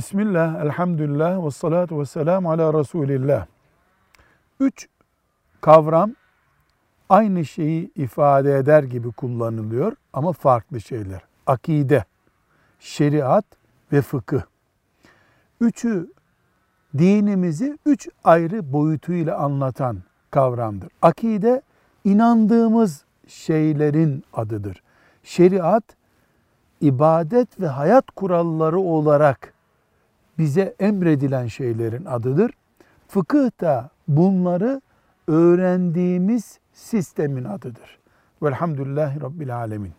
Bismillah, elhamdülillah ve salatu ve selamu ala Resulillah. Üç kavram aynı şeyi ifade eder gibi kullanılıyor ama farklı şeyler. Akide, şeriat ve fıkıh. Üçü dinimizi üç ayrı boyutuyla anlatan kavramdır. Akide inandığımız şeylerin adıdır. Şeriat ibadet ve hayat kuralları olarak bize emredilen şeylerin adıdır. Fıkıh da bunları öğrendiğimiz sistemin adıdır. Velhamdülillahi Rabbil Alemin.